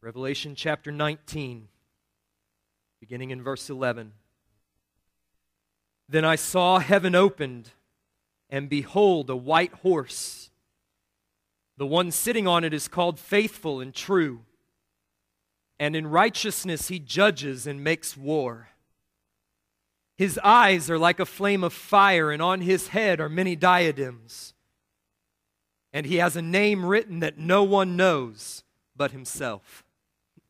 Revelation chapter 19, beginning in verse 11. Then I saw heaven opened, and behold, a white horse. The one sitting on it is called Faithful and True, and in righteousness he judges and makes war. His eyes are like a flame of fire, and on his head are many diadems. And he has a name written that no one knows but himself.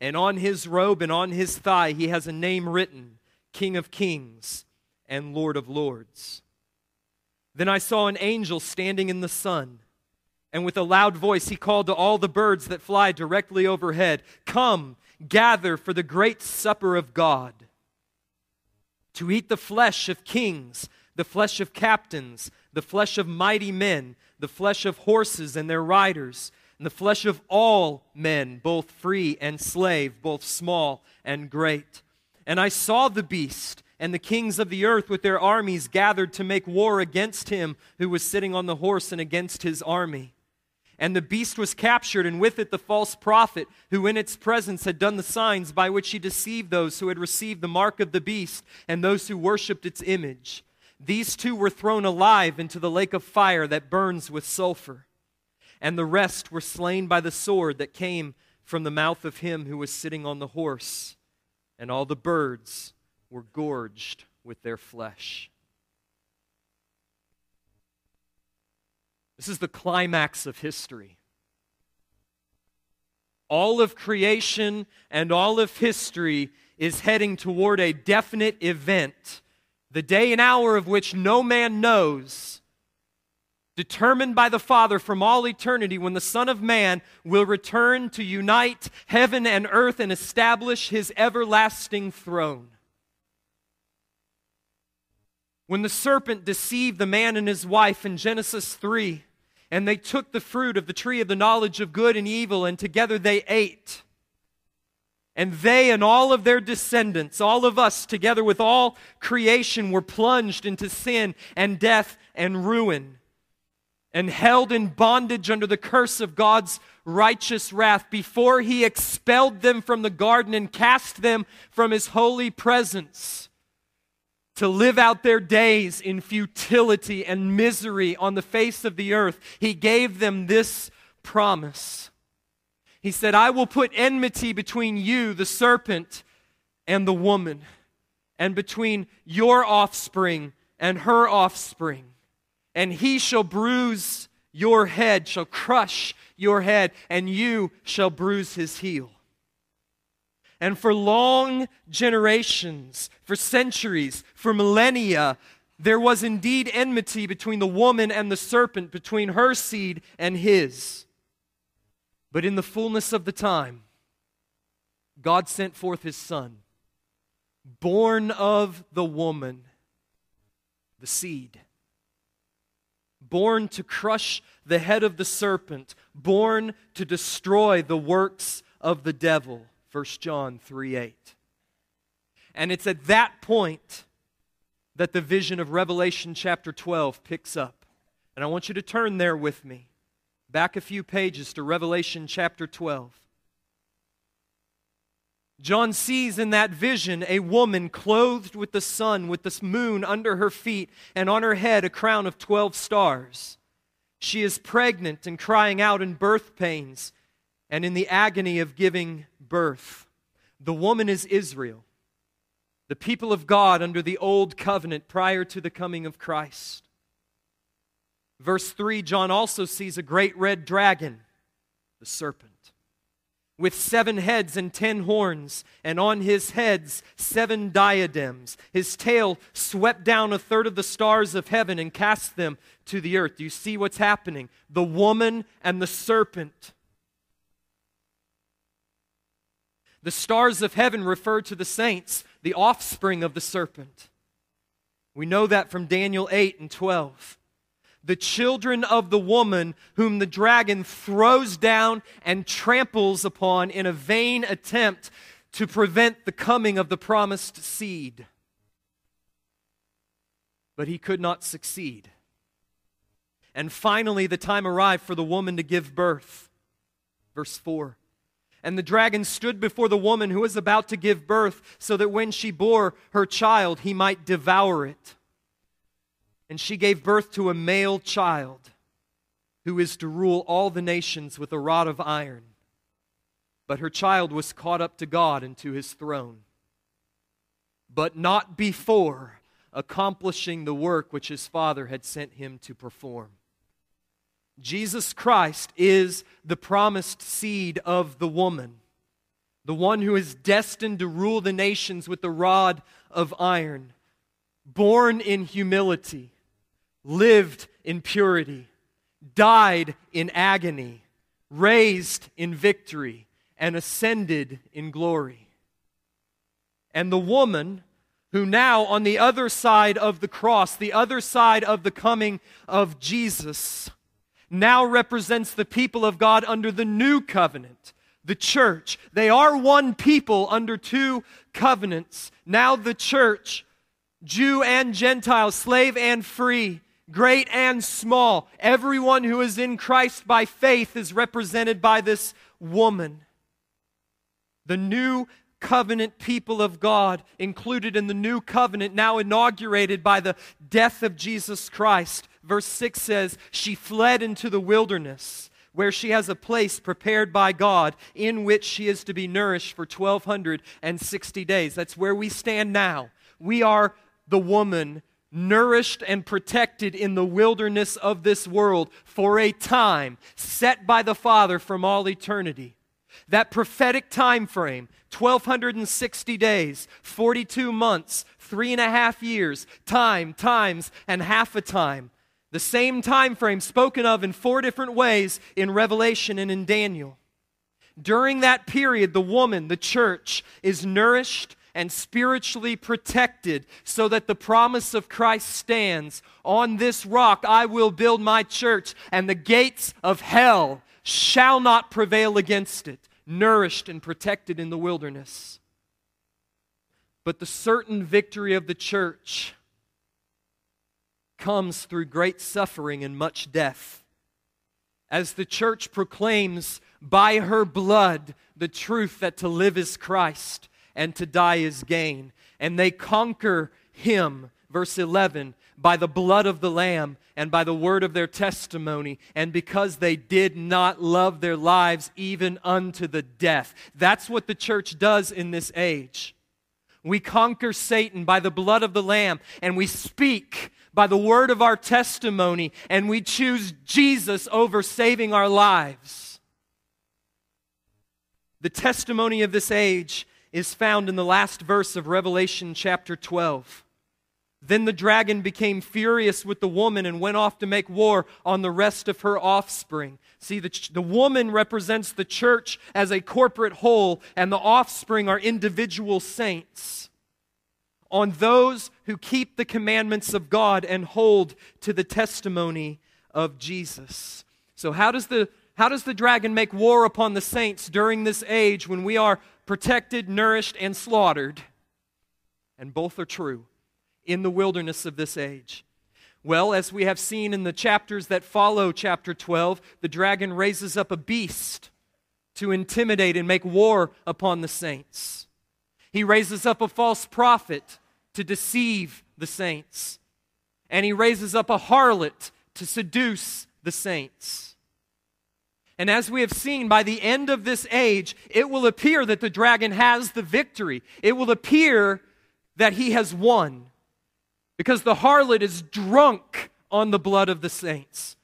and on his robe and on his thigh he has a name written King of Kings and Lord of Lords. Then I saw an angel standing in the sun, and with a loud voice he called to all the birds that fly directly overhead Come, gather for the great supper of God, to eat the flesh of kings, the flesh of captains, the flesh of mighty men, the flesh of horses and their riders and the flesh of all men, both free and slave, both small and great. And I saw the beast and the kings of the earth with their armies gathered to make war against him who was sitting on the horse and against his army. And the beast was captured, and with it the false prophet, who in its presence had done the signs by which he deceived those who had received the mark of the beast and those who worshipped its image. These two were thrown alive into the lake of fire that burns with sulfur and the rest were slain by the sword that came from the mouth of him who was sitting on the horse, and all the birds were gorged with their flesh. This is the climax of history. All of creation and all of history is heading toward a definite event, the day and hour of which no man knows determined by the Father from all eternity when the Son of Man will return to unite heaven and earth and establish his everlasting throne. When the serpent deceived the man and his wife in Genesis 3, and they took the fruit of the tree of the knowledge of good and evil, and together they ate. And they and all of their descendants, all of us, together with all creation, were plunged into sin and death and ruin and held in bondage under the curse of God's righteous wrath before he expelled them from the garden and cast them from his holy presence to live out their days in futility and misery on the face of the earth, he gave them this promise. He said, I will put enmity between you, the serpent, and the woman, and between your offspring and her offspring and he shall bruise your head, shall crush your head, and you shall bruise his heel. And for long generations, for centuries, for millennia, there was indeed enmity between the woman and the serpent, between her seed and his. But in the fullness of the time, God sent forth his son, born of the woman, the seed born to crush the head of the serpent, born to destroy the works of the devil. 1 John 3 8. And it's at that point that the vision of Revelation chapter 12 picks up. And I want you to turn there with me, back a few pages to Revelation chapter 12. John sees in that vision a woman clothed with the sun, with the moon under her feet, and on her head a crown of 12 stars. She is pregnant and crying out in birth pains and in the agony of giving birth. The woman is Israel, the people of God under the old covenant prior to the coming of Christ. Verse 3 John also sees a great red dragon, the serpent with seven heads and ten horns, and on his heads seven diadems. His tail swept down a third of the stars of heaven and cast them to the earth. Do you see what's happening? The woman and the serpent. The stars of heaven refer to the saints, the offspring of the serpent. We know that from Daniel 8 and 12. The children of the woman whom the dragon throws down and tramples upon in a vain attempt to prevent the coming of the promised seed. But he could not succeed. And finally, the time arrived for the woman to give birth. Verse 4. And the dragon stood before the woman who was about to give birth, so that when she bore her child, he might devour it. And she gave birth to a male child who is to rule all the nations with a rod of iron. But her child was caught up to God and to his throne. But not before accomplishing the work which his father had sent him to perform. Jesus Christ is the promised seed of the woman, the one who is destined to rule the nations with the rod of iron, born in humility, lived in purity, died in agony, raised in victory, and ascended in glory. And the woman who now, on the other side of the cross, the other side of the coming of Jesus, now represents the people of God under the new covenant, the church. They are one people under two covenants. Now the church, Jew and Gentile, slave and free, great and small, everyone who is in Christ by faith is represented by this woman. The new covenant people of God included in the new covenant, now inaugurated by the death of Jesus Christ. Verse 6 says, She fled into the wilderness, where she has a place prepared by God in which she is to be nourished for 1260 days. That's where we stand now. We are the woman nourished and protected in the wilderness of this world for a time set by the Father from all eternity. That prophetic time frame 1260 days, 42 months, three and a half years, time, times, and half a time. The same time frame spoken of in four different ways in Revelation and in Daniel. During that period, the woman, the church, is nourished and spiritually protected so that the promise of Christ stands. On this rock I will build my church, and the gates of hell shall not prevail against it nourished and protected in the wilderness. But the certain victory of the church comes through great suffering and much death. As the church proclaims by her blood the truth that to live is Christ and to die is gain. And they conquer him, verse 11, by the blood of the Lamb and by the word of their testimony, and because they did not love their lives even unto the death. That's what the church does in this age. We conquer Satan by the blood of the Lamb, and we speak by the word of our testimony, and we choose Jesus over saving our lives. The testimony of this age is found in the last verse of Revelation chapter 12. Then the dragon became furious with the woman and went off to make war on the rest of her offspring. See, the, the woman represents the church as a corporate whole, and the offspring are individual saints. On those who keep the commandments of God and hold to the testimony of Jesus. So, how does the, how does the dragon make war upon the saints during this age when we are protected, nourished, and slaughtered? And both are true in the wilderness of this age? Well, as we have seen in the chapters that follow chapter 12, the dragon raises up a beast to intimidate and make war upon the saints. He raises up a false prophet to deceive the saints. And he raises up a harlot to seduce the saints. And as we have seen, by the end of this age, it will appear that the dragon has the victory. It will appear that he has won because the harlot is drunk on the blood of the saints.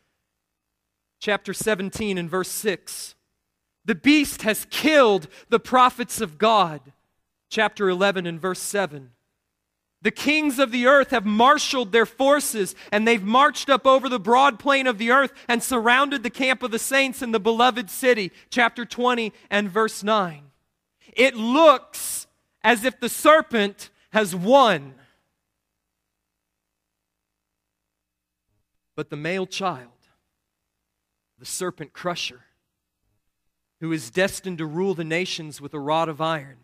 Chapter 17 and verse 6. The beast has killed the prophets of God. Chapter 11 and verse 7. The kings of the earth have marshaled their forces, and they've marched up over the broad plain of the earth and surrounded the camp of the saints in the beloved city. Chapter 20 and verse 9. it looks as if the serpent has won. But the male child, the serpent crusher, who is destined to rule the nations with a rod of iron,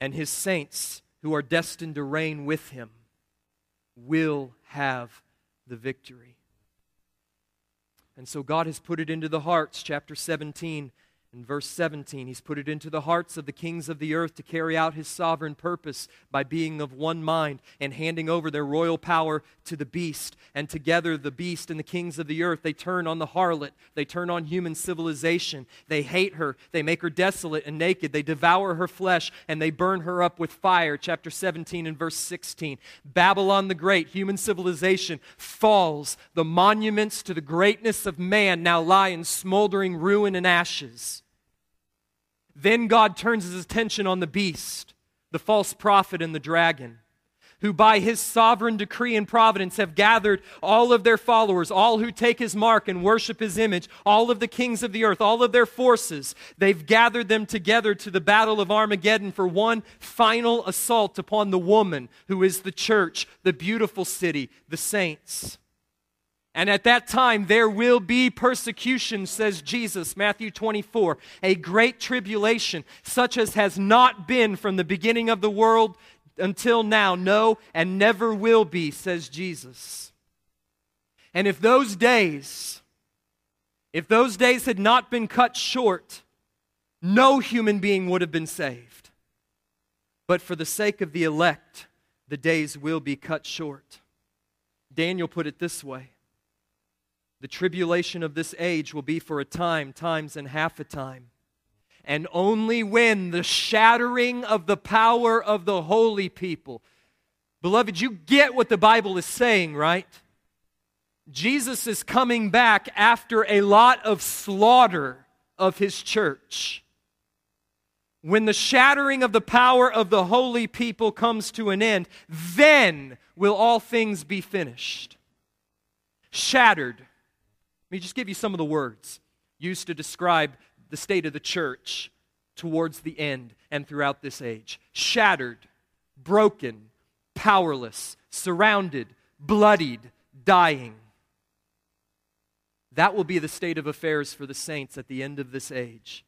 and his saints who are destined to reign with him, will have the victory. And so God has put it into the hearts, chapter 17 in verse 17, he's put it into the hearts of the kings of the earth to carry out his sovereign purpose by being of one mind and handing over their royal power to the beast. And together, the beast and the kings of the earth, they turn on the harlot. They turn on human civilization. They hate her. They make her desolate and naked. They devour her flesh and they burn her up with fire. Chapter 17 and verse 16. Babylon the Great, human civilization, falls. The monuments to the greatness of man now lie in smoldering ruin and ashes. Then God turns his attention on the beast, the false prophet, and the dragon, who by his sovereign decree and providence have gathered all of their followers, all who take his mark and worship his image, all of the kings of the earth, all of their forces. They've gathered them together to the battle of Armageddon for one final assault upon the woman who is the church, the beautiful city, the saints. And at that time there will be persecution, says Jesus, Matthew 24, a great tribulation, such as has not been from the beginning of the world until now, no, and never will be, says Jesus. And if those days, if those days had not been cut short, no human being would have been saved. But for the sake of the elect, the days will be cut short. Daniel put it this way the tribulation of this age will be for a time, times and half a time. And only when the shattering of the power of the holy people. Beloved, you get what the Bible is saying, right? Jesus is coming back after a lot of slaughter of his church. When the shattering of the power of the holy people comes to an end, then will all things be finished. Shattered let me just give you some of the words used to describe the state of the church towards the end and throughout this age shattered, broken, powerless, surrounded, bloodied, dying. That will be the state of affairs for the saints at the end of this age.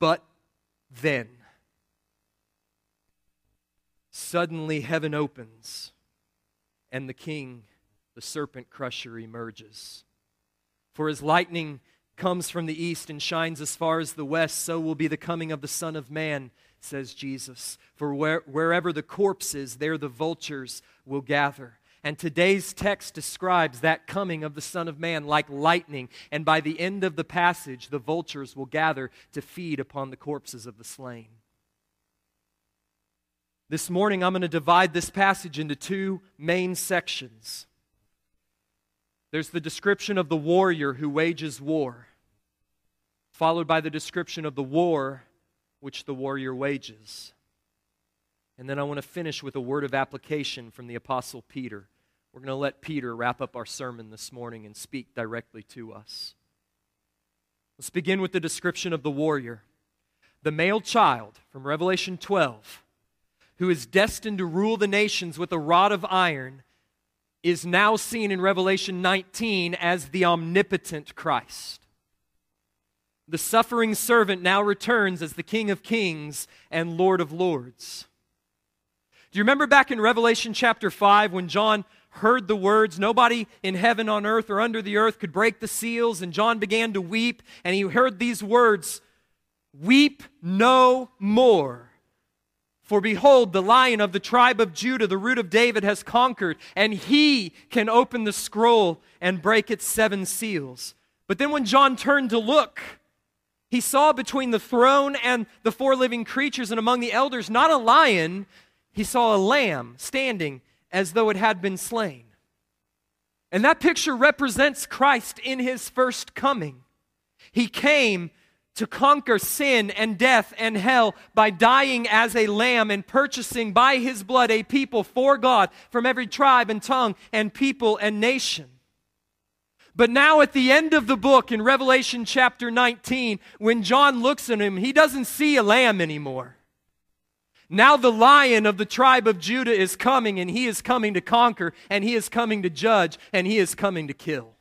But then, suddenly heaven opens and the king the serpent crusher emerges. For as lightning comes from the east and shines as far as the west, so will be the coming of the Son of Man, says Jesus. For where, wherever the corpse is, there the vultures will gather. And today's text describes that coming of the Son of Man like lightning. And by the end of the passage, the vultures will gather to feed upon the corpses of the slain. This morning, I'm going to divide this passage into two main sections. There's the description of the warrior who wages war, followed by the description of the war which the warrior wages. And then I want to finish with a word of application from the Apostle Peter. We're going to let Peter wrap up our sermon this morning and speak directly to us. Let's begin with the description of the warrior. The male child from Revelation 12, who is destined to rule the nations with a rod of iron is now seen in Revelation 19 as the omnipotent Christ. The suffering servant now returns as the King of Kings and Lord of Lords. Do you remember back in Revelation chapter 5 when John heard the words, Nobody in heaven, on earth, or under the earth could break the seals, and John began to weep, and he heard these words Weep no more. For behold, the lion of the tribe of Judah, the root of David, has conquered, and he can open the scroll and break its seven seals. But then when John turned to look, he saw between the throne and the four living creatures and among the elders not a lion, he saw a lamb standing as though it had been slain. And that picture represents Christ in his first coming. He came to conquer sin and death and hell by dying as a lamb and purchasing by his blood a people for God from every tribe and tongue and people and nation. But now, at the end of the book in Revelation chapter 19, when John looks at him, he doesn't see a lamb anymore. Now, the lion of the tribe of Judah is coming, and he is coming to conquer, and he is coming to judge, and he is coming to kill.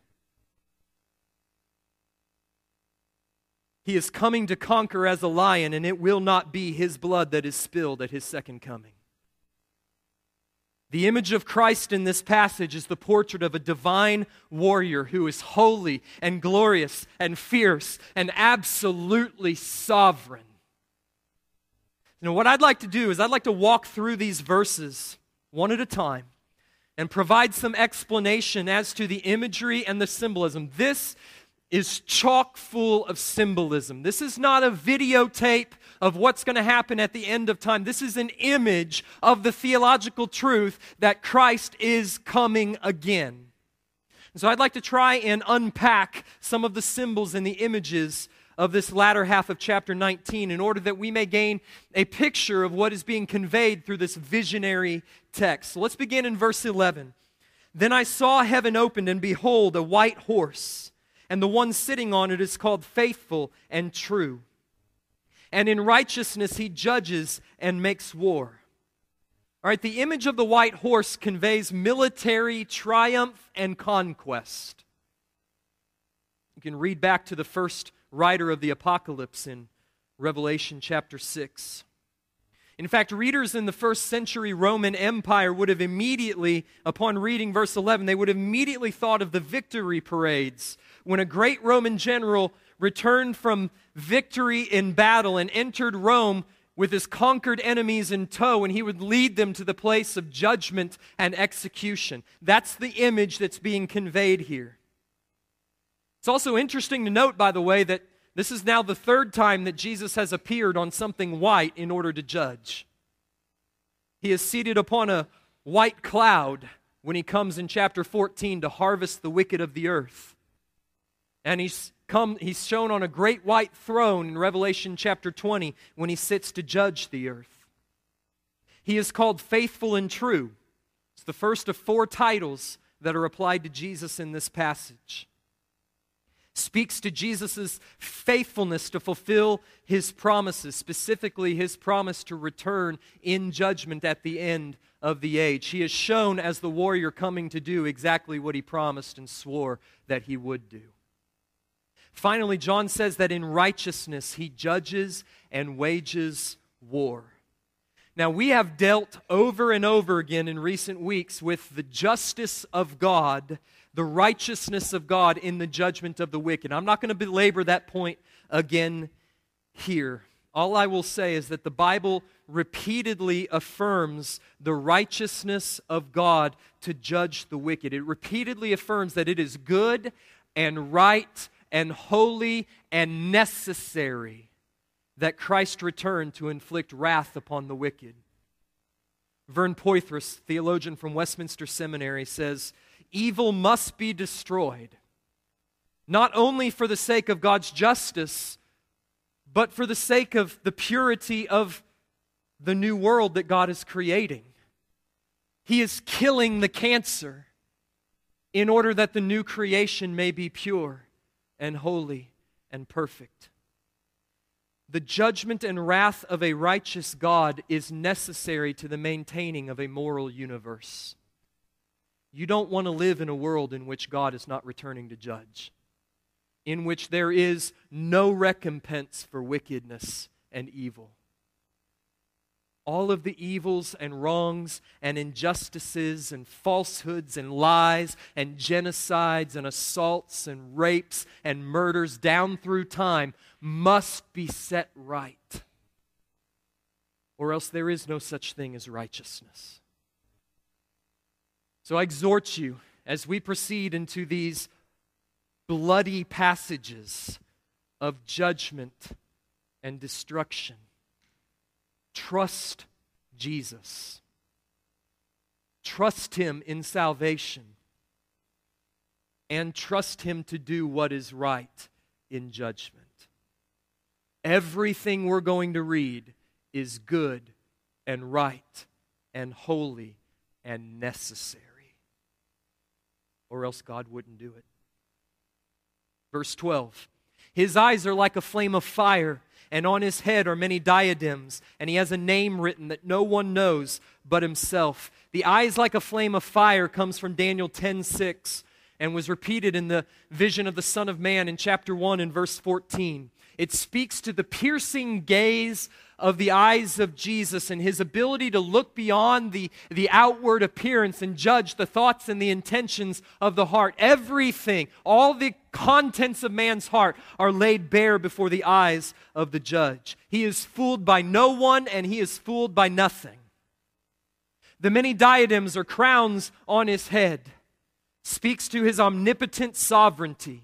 He is coming to conquer as a lion, and it will not be his blood that is spilled at his second coming. The image of Christ in this passage is the portrait of a divine warrior who is holy and glorious and fierce and absolutely sovereign. You know, what I'd like to do is I'd like to walk through these verses one at a time and provide some explanation as to the imagery and the symbolism. This is chock full of symbolism. This is not a videotape of what's going to happen at the end of time. This is an image of the theological truth that Christ is coming again. So I'd like to try and unpack some of the symbols and the images of this latter half of chapter 19 in order that we may gain a picture of what is being conveyed through this visionary text. So let's begin in verse 11. Then I saw heaven opened, and behold, a white horse, and the one sitting on it is called Faithful and True and in righteousness he judges and makes war. All right, the image of the white horse conveys military triumph and conquest. You can read back to the first writer of the apocalypse in Revelation chapter 6. In fact, readers in the first century Roman Empire would have immediately, upon reading verse 11, they would have immediately thought of the victory parades when a great Roman general returned from victory in battle and entered Rome with his conquered enemies in tow, and he would lead them to the place of judgment and execution. That's the image that's being conveyed here. It's also interesting to note, by the way, that this is now the third time that Jesus has appeared on something white in order to judge. He is seated upon a white cloud when he comes in chapter 14 to harvest the wicked of the earth. And he's come he's shown on a great white throne in Revelation chapter 20 when he sits to judge the earth. He is called faithful and true. It's the first of four titles that are applied to Jesus in this passage. Speaks to Jesus' faithfulness to fulfill his promises, specifically his promise to return in judgment at the end of the age. He is shown as the warrior coming to do exactly what he promised and swore that he would do. Finally, John says that in righteousness he judges and wages war. Now, we have dealt over and over again in recent weeks with the justice of God, the righteousness of God in the judgment of the wicked. I'm not going to belabor that point again here. All I will say is that the Bible repeatedly affirms the righteousness of God to judge the wicked. It repeatedly affirms that it is good and right and holy and necessary that Christ return to inflict wrath upon the wicked. Vern Poythress, theologian from Westminster Seminary, says evil must be destroyed, not only for the sake of God's justice, but for the sake of the purity of the new world that God is creating. He is killing the cancer in order that the new creation may be pure and holy and perfect. The judgment and wrath of a righteous God is necessary to the maintaining of a moral universe. You don't want to live in a world in which God is not returning to judge, in which there is no recompense for wickedness and evil all of the evils and wrongs and injustices and falsehoods and lies and genocides and assaults and rapes and murders down through time must be set right. Or else there is no such thing as righteousness. So I exhort you as we proceed into these bloody passages of judgment and destruction Trust Jesus. Trust Him in salvation. And trust Him to do what is right in judgment. Everything we're going to read is good and right and holy and necessary. Or else God wouldn't do it. Verse 12 His eyes are like a flame of fire, and on his head are many diadems, and he has a name written that no one knows but himself. The eyes like a flame of fire comes from Daniel 10 6 and was repeated in the vision of the Son of Man in chapter 1 and verse 14. It speaks to the piercing gaze of the eyes of Jesus and his ability to look beyond the, the outward appearance and judge the thoughts and the intentions of the heart. Everything, all the contents of man's heart are laid bare before the eyes of the judge. He is fooled by no one and he is fooled by nothing. The many diadems or crowns on his head speaks to his omnipotent sovereignty.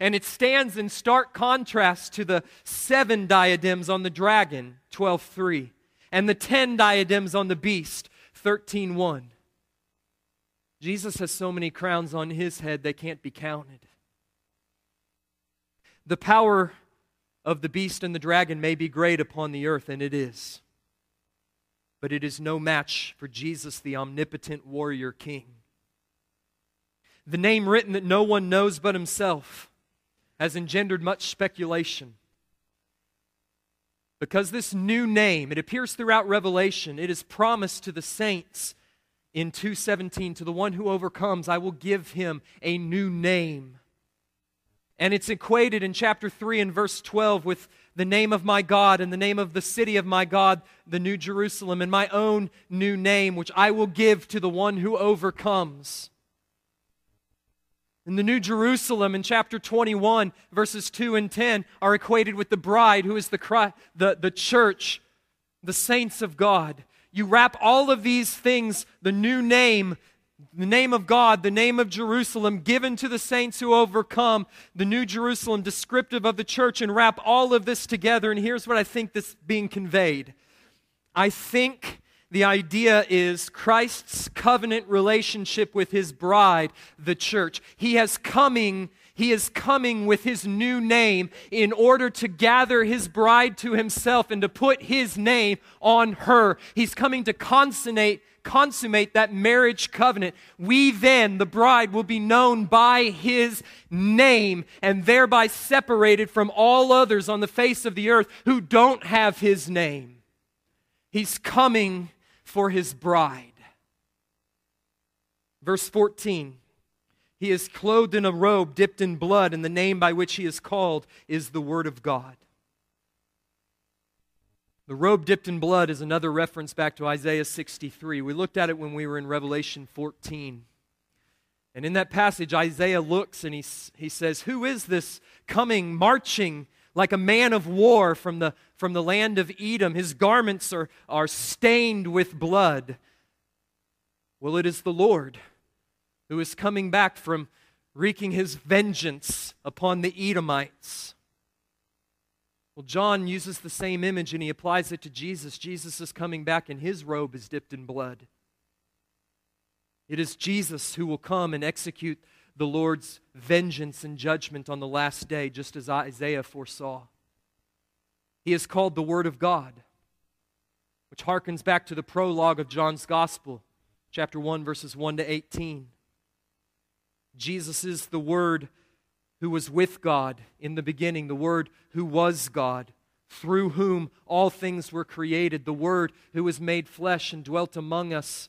And it stands in stark contrast to the seven diadems on the dragon, 12:3, and the 10 diadems on the beast, 13:1. Jesus has so many crowns on his head they can't be counted. The power of the beast and the dragon may be great upon the earth, and it is. But it is no match for Jesus, the omnipotent warrior king the name written that no one knows but himself, has engendered much speculation. Because this new name, it appears throughout Revelation, it is promised to the saints in 217 to the one who overcomes, I will give him a new name. And it's equated in chapter 3 and verse 12 with the name of my God and the name of the city of my God, the New Jerusalem, and my own new name, which I will give to the one who overcomes. In the New Jerusalem in chapter 21, verses 2 and 10 are equated with the bride, who is the, the, the church, the saints of God. You wrap all of these things, the new name, the name of God, the name of Jerusalem, given to the saints who overcome, the New Jerusalem, descriptive of the church, and wrap all of this together. And here's what I think this being conveyed. I think the idea is Christ's covenant relationship with his bride, the church. He has coming he is coming with his new name in order to gather his bride to himself and to put his name on her. He's coming to consummate consummate that marriage covenant. We then, the bride, will be known by his name and thereby separated from all others on the face of the earth who don't have his name. He's coming for his bride. Verse 14 He is clothed in a robe dipped in blood, and the name by which he is called is the Word of God. The robe dipped in blood is another reference back to Isaiah 63. We looked at it when we were in Revelation 14. And in that passage, Isaiah looks and he, he says, Who is this coming, marching like a man of war from the, from the land of Edom. His garments are, are stained with blood. Well, it is the Lord who is coming back from wreaking his vengeance upon the Edomites. Well, John uses the same image and he applies it to Jesus. Jesus is coming back and his robe is dipped in blood. It is Jesus who will come and execute the Lord's vengeance and judgment on the last day, just as Isaiah foresaw. He is called the Word of God, which harkens back to the prologue of John's Gospel, chapter 1, verses 1 to 18. Jesus is the Word who was with God in the beginning, the Word who was God, through whom all things were created, the Word who was made flesh and dwelt among us,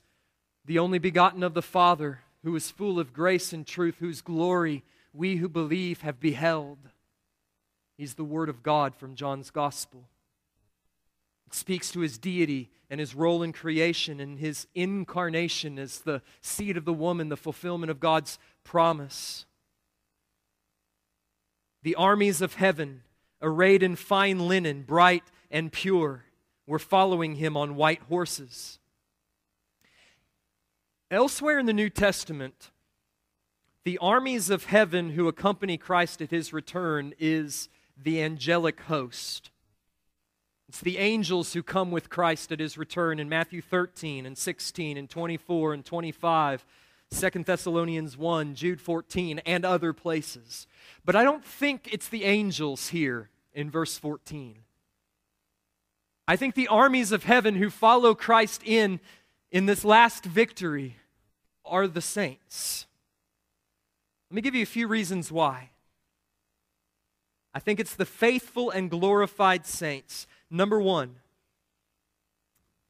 the only begotten of the Father who is full of grace and truth, whose glory we who believe have beheld. He's the Word of God from John's Gospel. It speaks to his deity and his role in creation and his incarnation as the seed of the woman, the fulfillment of God's promise. The armies of heaven, arrayed in fine linen, bright and pure, were following him on white horses. Elsewhere in the New Testament, the armies of heaven who accompany Christ at his return is the angelic host. It's the angels who come with Christ at his return in Matthew 13 and 16 and 24 and 25, 2 Thessalonians 1, Jude 14, and other places. But I don't think it's the angels here in verse 14. I think the armies of heaven who follow Christ in in this last victory are the saints. Let me give you a few reasons why. I think it's the faithful and glorified saints. Number one,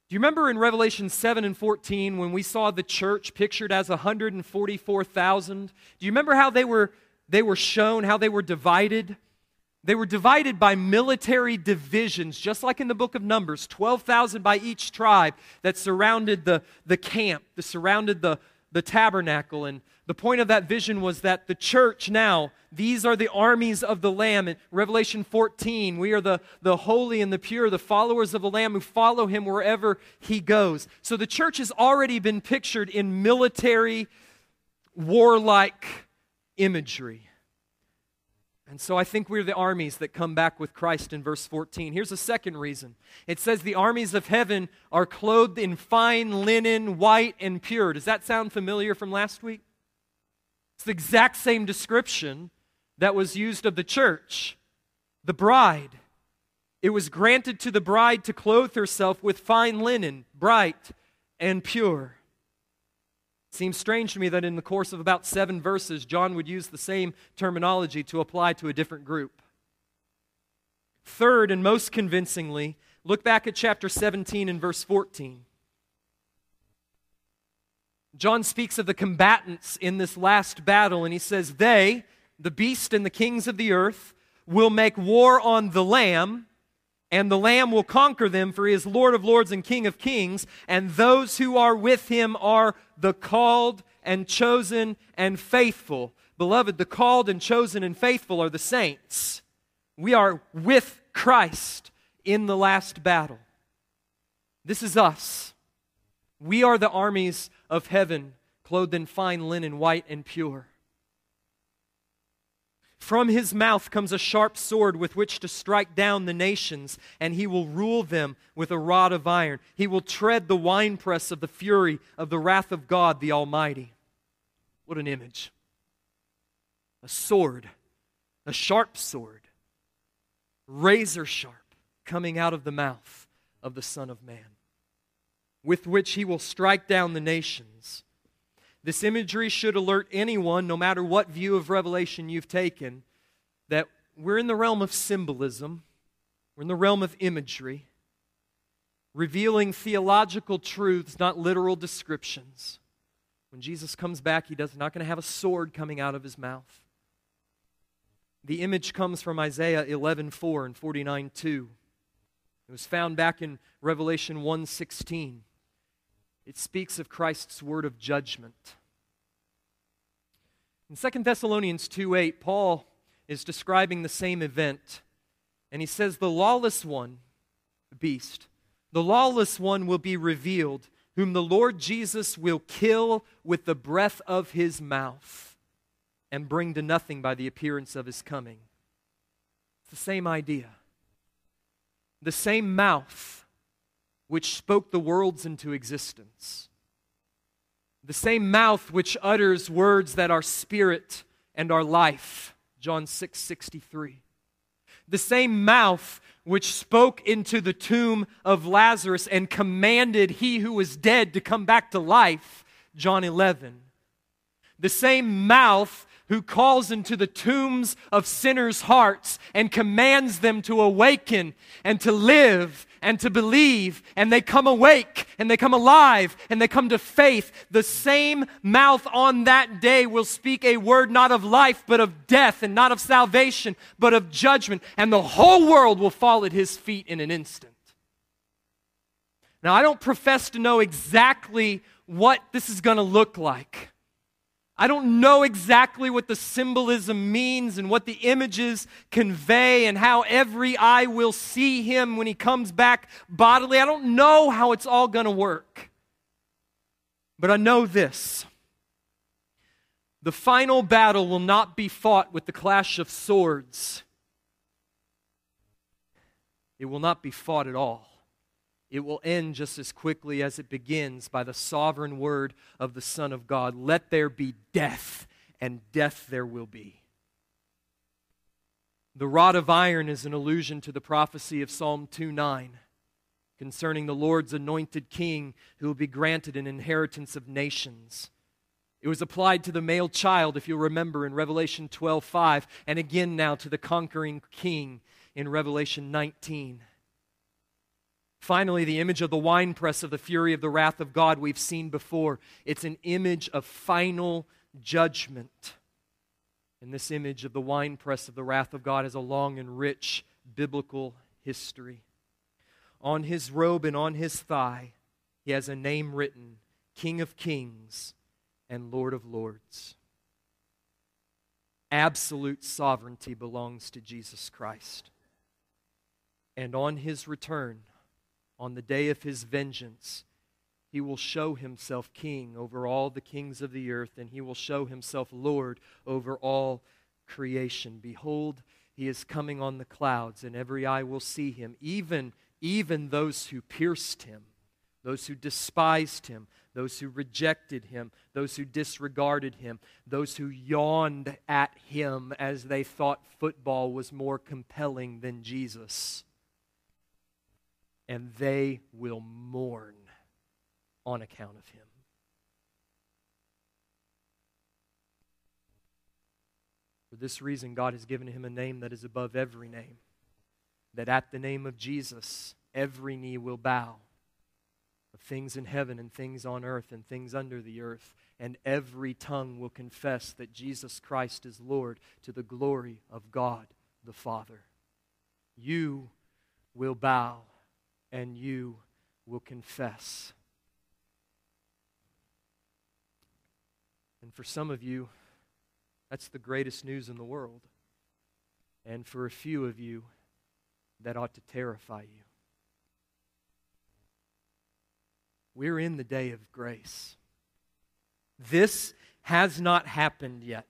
do you remember in Revelation 7 and 14 when we saw the church pictured as 144,000? Do you remember how they were, they were shown, how they were divided? They were divided by military divisions, just like in the book of Numbers 12,000 by each tribe that surrounded the, the camp, that surrounded the, the tabernacle. And the point of that vision was that the church now, these are the armies of the Lamb. In Revelation 14, we are the, the holy and the pure, the followers of the Lamb who follow him wherever he goes. So the church has already been pictured in military, warlike imagery. And so I think we're the armies that come back with Christ in verse 14. Here's a second reason it says the armies of heaven are clothed in fine linen, white and pure. Does that sound familiar from last week? It's the exact same description that was used of the church, the bride. It was granted to the bride to clothe herself with fine linen, bright and pure. It Seems strange to me that in the course of about seven verses, John would use the same terminology to apply to a different group. Third, and most convincingly, look back at chapter 17 and verse 14. John speaks of the combatants in this last battle, and he says, They, the beast and the kings of the earth, will make war on the Lamb and the Lamb will conquer them, for he is Lord of lords and King of kings, and those who are with him are the called and chosen and faithful. Beloved, the called and chosen and faithful are the saints. We are with Christ in the last battle. This is us. We are the armies of heaven, clothed in fine linen, white and pure. From his mouth comes a sharp sword with which to strike down the nations, and he will rule them with a rod of iron. He will tread the winepress of the fury of the wrath of God the Almighty. What an image! A sword, a sharp sword, razor sharp, coming out of the mouth of the Son of Man, with which he will strike down the nations this imagery should alert anyone, no matter what view of Revelation you've taken, that we're in the realm of symbolism, we're in the realm of imagery, revealing theological truths, not literal descriptions. When Jesus comes back, he does not going to have a sword coming out of his mouth. The image comes from Isaiah 11:4 and 49:2. It was found back in Revelation 1:16. It speaks of Christ's word of judgment. In 2 Thessalonians 2 8, Paul is describing the same event, and he says, The lawless one, the beast, the lawless one will be revealed, whom the Lord Jesus will kill with the breath of his mouth and bring to nothing by the appearance of his coming. It's the same idea. The same mouth which spoke the worlds into existence. The same mouth which utters words that are spirit and are life. John 6 63. The same mouth which spoke into the tomb of Lazarus and commanded he who was dead to come back to life. John 11. The same mouth who calls into the tombs of sinners' hearts and commands them to awaken and to live and to believe, and they come awake and they come alive and they come to faith. The same mouth on that day will speak a word not of life, but of death, and not of salvation, but of judgment, and the whole world will fall at his feet in an instant. Now, I don't profess to know exactly what this is going to look like. I don't know exactly what the symbolism means and what the images convey and how every eye will see him when he comes back bodily. I don't know how it's all going to work. But I know this the final battle will not be fought with the clash of swords, it will not be fought at all it will end just as quickly as it begins by the sovereign word of the Son of God. Let there be death, and death there will be. The rod of iron is an allusion to the prophecy of Psalm 2 9 concerning the Lord's anointed king who will be granted an inheritance of nations. It was applied to the male child, if you'll remember, in Revelation 12 5, and again now to the conquering king in Revelation 19. Finally, the image of the winepress of the fury of the wrath of God we've seen before. It's an image of final judgment. And this image of the winepress of the wrath of God has a long and rich biblical history. On his robe and on his thigh, he has a name written King of Kings and Lord of Lords. Absolute sovereignty belongs to Jesus Christ. And on his return, on the day of his vengeance, he will show himself king over all the kings of the earth, and he will show himself Lord over all creation. Behold, he is coming on the clouds, and every eye will see him, even, even those who pierced him, those who despised him, those who rejected him, those who disregarded him, those who yawned at him as they thought football was more compelling than Jesus and they will mourn on account of him. For this reason, God has given him a name that is above every name, that at the name of Jesus, every knee will bow of things in heaven and things on earth and things under the earth, and every tongue will confess that Jesus Christ is Lord to the glory of God the Father. You will bow and you will confess. And for some of you, that's the greatest news in the world. And for a few of you, that ought to terrify you. We're in the day of grace. This has not happened yet.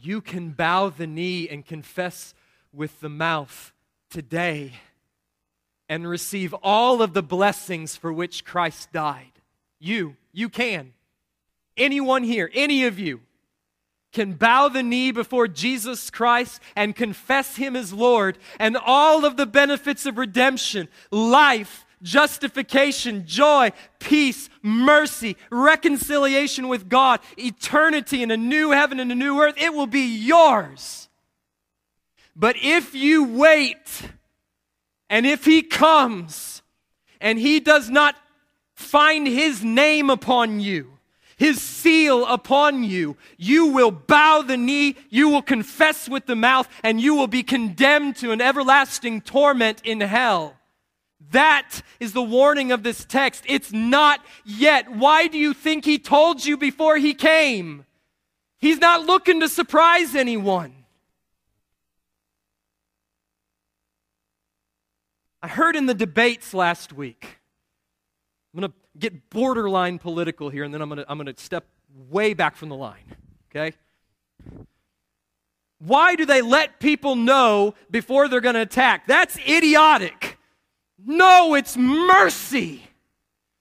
You can bow the knee and confess with the mouth today and receive all of the blessings for which Christ died. You, you can. Anyone here, any of you, can bow the knee before Jesus Christ and confess Him as Lord, and all of the benefits of redemption, life, justification, joy, peace, mercy, reconciliation with God, eternity in a new heaven and a new earth, it will be yours. But if you wait, and if he comes and he does not find his name upon you, his seal upon you, you will bow the knee, you will confess with the mouth, and you will be condemned to an everlasting torment in hell. That is the warning of this text. It's not yet. Why do you think he told you before he came? He's not looking to surprise anyone. I heard in the debates last week, I'm going to get borderline political here, and then I'm going to I'm going to step way back from the line, okay? Why do they let people know before they're going to attack? That's idiotic. No, it's mercy.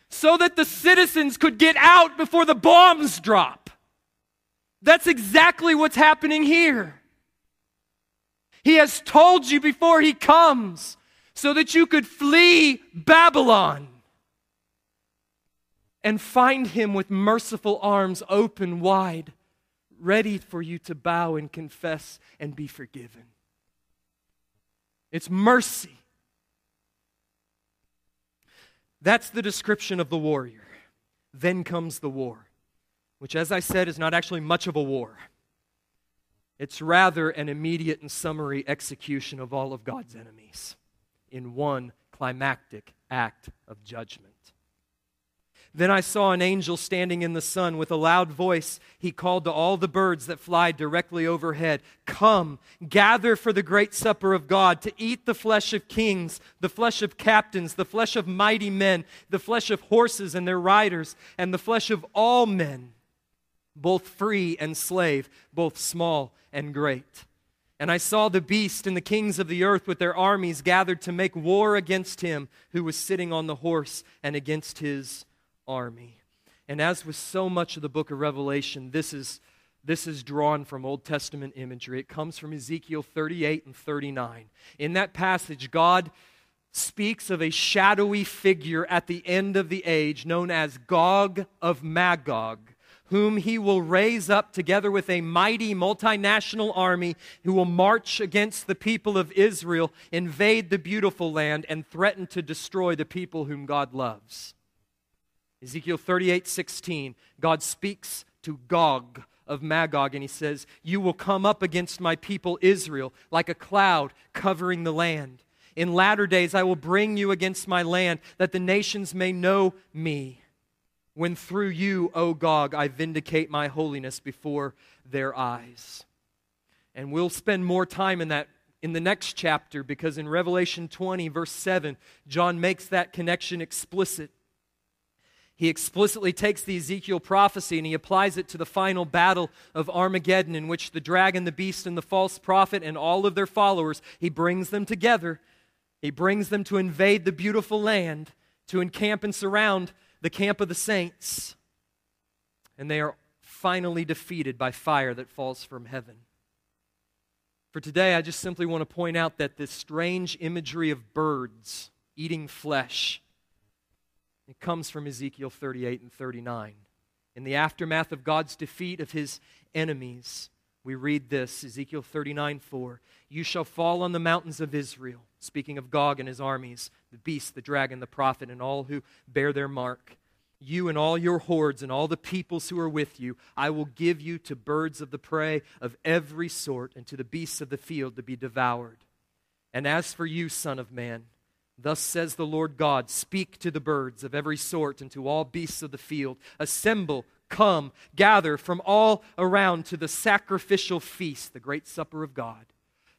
So that the citizens could get out before the bombs drop. That's exactly what's happening here. He has told you before he comes so that you could flee Babylon and find him with merciful arms open wide, ready for you to bow and confess and be forgiven. It's mercy. That's the description of the warrior. Then comes the war, which, as I said, is not actually much of a war. It's rather an immediate and summary execution of all of God's enemies in one climactic act of judgment. Then I saw an angel standing in the sun with a loud voice. He called to all the birds that fly directly overhead Come, gather for the great supper of God, to eat the flesh of kings, the flesh of captains, the flesh of mighty men, the flesh of horses and their riders, and the flesh of all men, both free and slave, both small and great. And I saw the beast and the kings of the earth with their armies gathered to make war against him who was sitting on the horse and against his army. And as with so much of the book of Revelation, this is, this is drawn from Old Testament imagery. It comes from Ezekiel 38 and 39. In that passage, God speaks of a shadowy figure at the end of the age known as Gog of Magog whom he will raise up together with a mighty multinational army who will march against the people of Israel, invade the beautiful land, and threaten to destroy the people whom God loves. Ezekiel 38 16, God speaks to Gog of Magog, and he says, You will come up against my people Israel like a cloud covering the land. In latter days I will bring you against my land, that the nations may know me when through you, O Gog, I vindicate my holiness before their eyes. And we'll spend more time in that in the next chapter because in Revelation 20, verse 7, John makes that connection explicit. He explicitly takes the Ezekiel prophecy and he applies it to the final battle of Armageddon, in which the dragon, the beast, and the false prophet and all of their followers, he brings them together. He brings them to invade the beautiful land, to encamp and surround the camp of the saints, and they are finally defeated by fire that falls from heaven. For today, I just simply want to point out that this strange imagery of birds eating flesh, it comes from Ezekiel 38 and 39. In the aftermath of God's defeat of his enemies, we read this Ezekiel 39 4. You shall fall on the mountains of Israel, speaking of Gog and his armies, the beast, the dragon, the prophet, and all who bear their mark. You and all your hordes and all the peoples who are with you, I will give you to birds of the prey of every sort and to the beasts of the field to be devoured. And as for you, Son of Man, Thus says the Lord God Speak to the birds of every sort and to all beasts of the field. Assemble, come, gather from all around to the sacrificial feast, the great supper of God.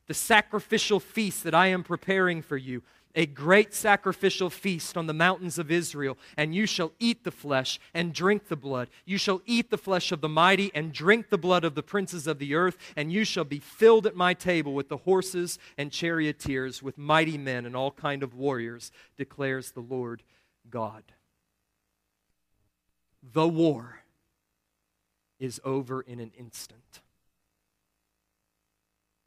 The sacrificial feast that I am preparing for you a great sacrificial feast on the mountains of Israel, and you shall eat the flesh and drink the blood. You shall eat the flesh of the mighty and drink the blood of the princes of the earth, and you shall be filled at my table with the horses and charioteers, with mighty men and all kind of warriors, declares the Lord God. The war is over in an instant.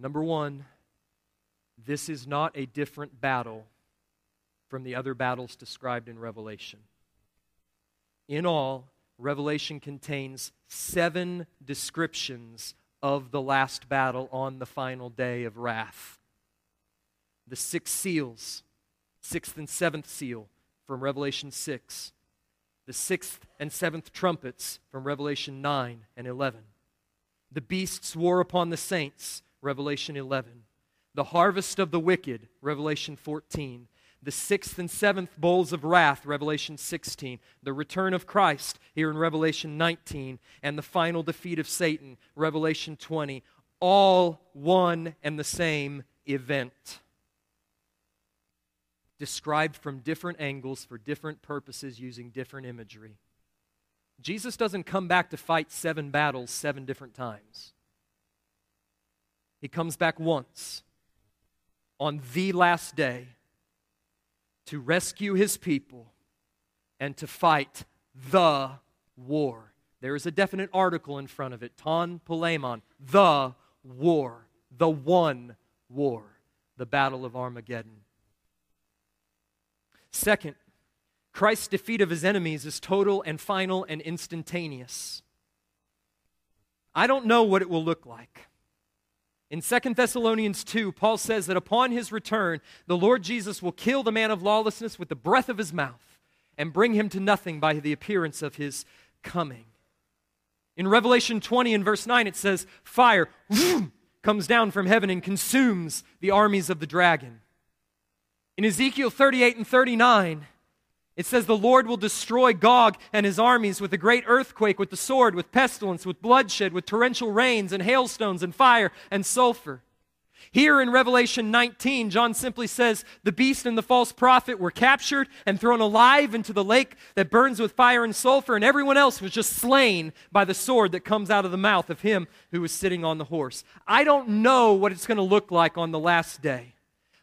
Number one, this is not a different battle from the other battles described in Revelation. In all, Revelation contains seven descriptions of the last battle on the final day of wrath. The six seals, sixth and seventh seal from Revelation 6, the sixth and seventh trumpets from Revelation 9 and 11. The beasts war upon the saints Revelation 11. The harvest of the wicked, Revelation 14. The sixth and seventh bowls of wrath, Revelation 16. The return of Christ, here in Revelation 19. And the final defeat of Satan, Revelation 20. All one and the same event. Described from different angles for different purposes using different imagery. Jesus doesn't come back to fight seven battles seven different times. He comes back once on the last day to rescue his people and to fight the war. There is a definite article in front of it, ton polemon, the war, the one war, the battle of Armageddon. Second, Christ's defeat of his enemies is total and final and instantaneous. I don't know what it will look like. In 2 Thessalonians 2, Paul says that upon his return, the Lord Jesus will kill the man of lawlessness with the breath of his mouth and bring him to nothing by the appearance of his coming. In Revelation 20 and verse 9, it says, Fire comes down from heaven and consumes the armies of the dragon. In Ezekiel 38 and 39, it says, The Lord will destroy Gog and his armies with a great earthquake, with the sword, with pestilence, with bloodshed, with torrential rains and hailstones and fire and sulfur. Here in Revelation 19, John simply says the beast and the false prophet were captured and thrown alive into the lake that burns with fire and sulfur, and everyone else was just slain by the sword that comes out of the mouth of him who was sitting on the horse. I don't know what it's going to look like on the last day,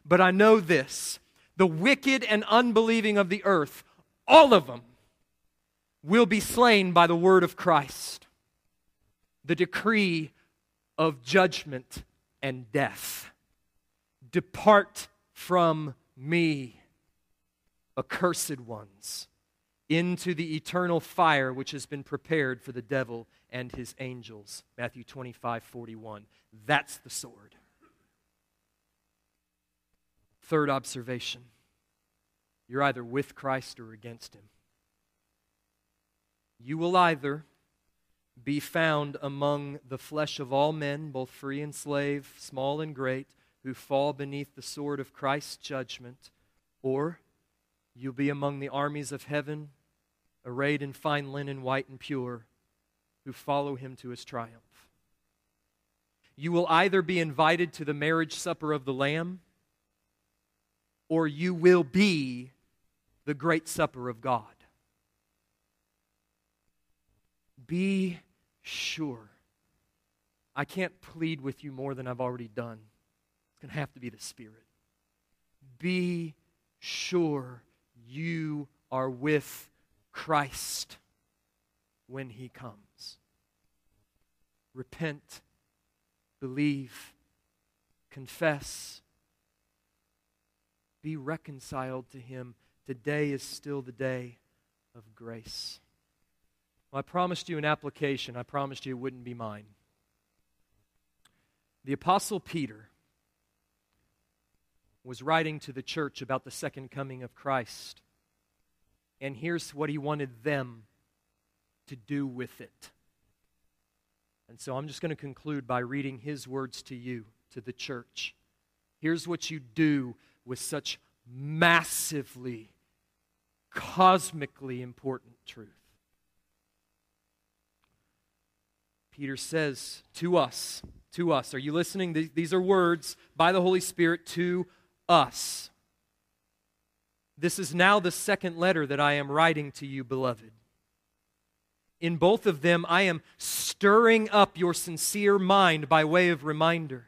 but I know this the wicked and unbelieving of the earth, all of them, will be slain by the word of Christ. The decree of judgment and death. Depart from me, accursed ones, into the eternal fire which has been prepared for the devil and his angels. Matthew 25, 41. That's the sword. Third observation you're either with Christ or against him. You will either be found among the flesh of all men, both free and slave, small and great, who fall beneath the sword of Christ's judgment, or you'll be among the armies of heaven, arrayed in fine linen, white and pure, who follow him to his triumph. You will either be invited to the marriage supper of the Lamb, or you will be the great supper of God. Be sure. I can't plead with you more than I've already done. It's going to have to be the Spirit. Be sure you are with Christ when He comes. Repent, believe, confess, be reconciled to Him. Today is still the day of grace. Well, I promised you an application. I promised you it wouldn't be mine. The Apostle Peter was writing to the church about the second coming of Christ. And here's what he wanted them to do with it. And so I'm just going to conclude by reading his words to you, to the church. Here's what you do with such massively, cosmically important truth. Peter says to us, to us. Are you listening? These are words by the Holy Spirit to us. This is now the second letter that I am writing to you, beloved. In both of them, I am stirring up your sincere mind by way of reminder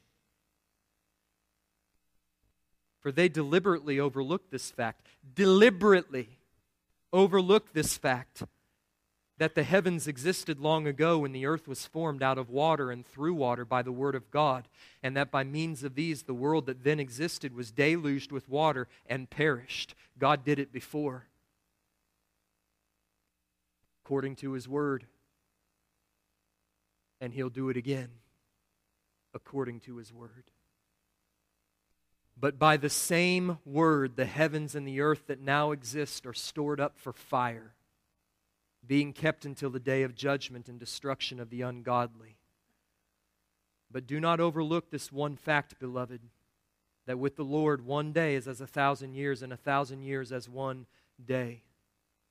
For they deliberately overlooked this fact, deliberately overlooked this fact that the heavens existed long ago when the earth was formed out of water and through water by the word of God, and that by means of these the world that then existed was deluged with water and perished. God did it before, according to his word, and he'll do it again, according to his word. But by the same word, the heavens and the earth that now exist are stored up for fire being kept until the day of judgment and destruction of the ungodly. But do not overlook this one fact, beloved, that with the Lord one day is as a thousand years, and a thousand years as one day.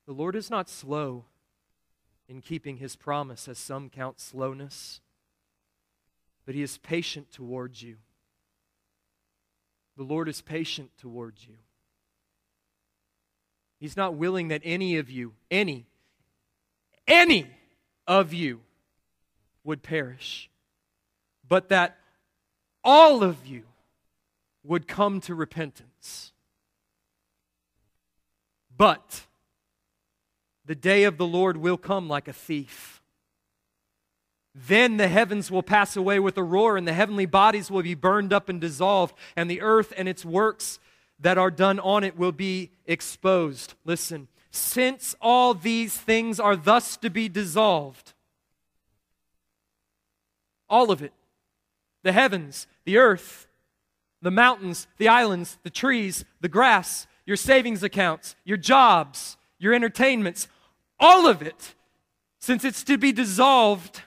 The Lord is not slow in keeping his promise, as some count slowness, but he is patient towards you. The Lord is patient towards you. He's not willing that any of you, any, any of you would perish, but that all of you would come to repentance. But the day of the Lord will come like a thief. Then the heavens will pass away with a roar, and the heavenly bodies will be burned up and dissolved, and the earth and its works that are done on it will be exposed. Listen, since all these things are thus to be dissolved. All of it the heavens, the earth, the mountains, the islands, the trees, the grass, your savings accounts, your jobs, your entertainments, all of it, since it's to be dissolved,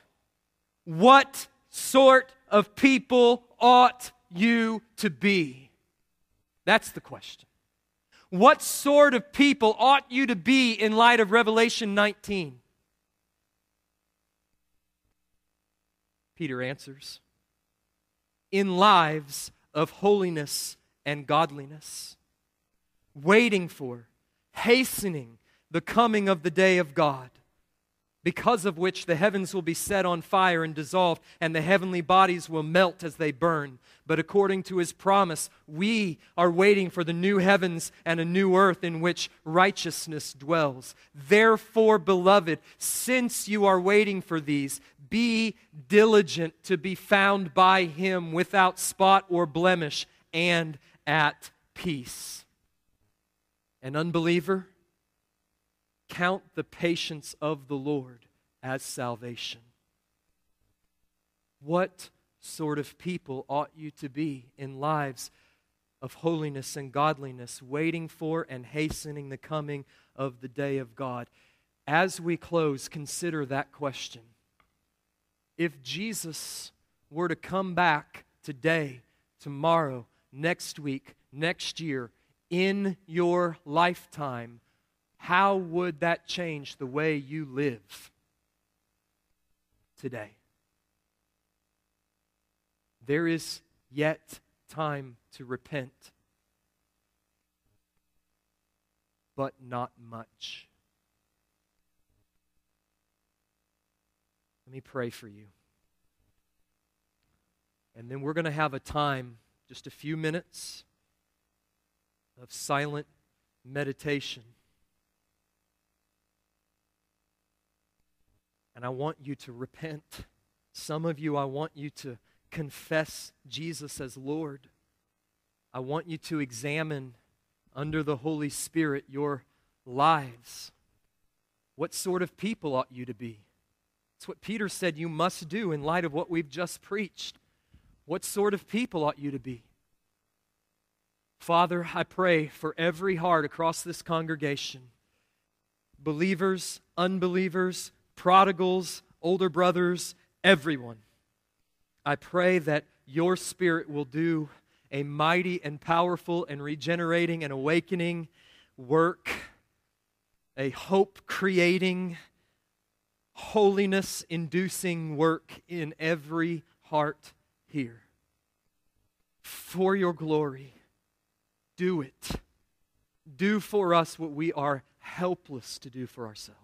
what sort of people ought you to be? That's the question. What sort of people ought you to be in light of Revelation 19? Peter answers In lives of holiness and godliness, waiting for, hastening the coming of the day of God because of which the heavens will be set on fire and dissolved, and the heavenly bodies will melt as they burn. But according to his promise, we are waiting for the new heavens and a new earth in which righteousness dwells. Therefore, beloved, since you are waiting for these, be diligent to be found by him without spot or blemish and at peace. An unbeliever, Count the patience of the Lord as salvation. What sort of people ought you to be in lives of holiness and godliness, waiting for and hastening the coming of the day of God? As we close, consider that question. If Jesus were to come back today, tomorrow, next week, next year, in your lifetime, how would that change the way you live today? There is yet time to repent, but not much. Let me pray for you. And then we're going to have a time, just a few minutes, of silent meditation. And I want you to repent. Some of you, I want you to confess Jesus as Lord. I want you to examine under the Holy Spirit your lives. What sort of people ought you to be? It's what Peter said you must do in light of what we've just preached. What sort of people ought you to be? Father, I pray for every heart across this congregation believers, unbelievers, prodigals, older brothers, everyone. I pray that your spirit will do a mighty and powerful and regenerating and awakening work, a hope creating, holiness inducing work in every heart here. For your glory, do it. Do for us what we are helpless to do for ourselves.